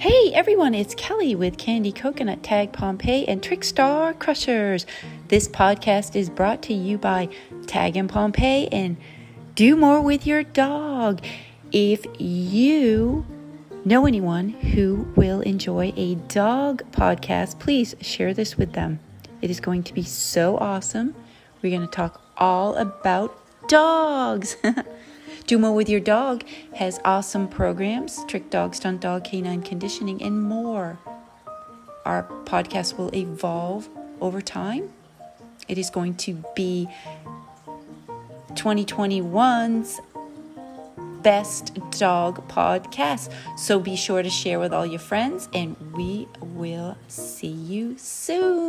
Hey everyone, it's Kelly with Candy Coconut Tag Pompeii and Trickstar Crushers. This podcast is brought to you by Tag and Pompeii and Do More with Your Dog. If you know anyone who will enjoy a dog podcast, please share this with them. It is going to be so awesome. We're going to talk all about dogs. Do More With Your Dog has awesome programs trick dog, stunt dog, canine conditioning, and more. Our podcast will evolve over time. It is going to be 2021's best dog podcast. So be sure to share with all your friends, and we will see you soon.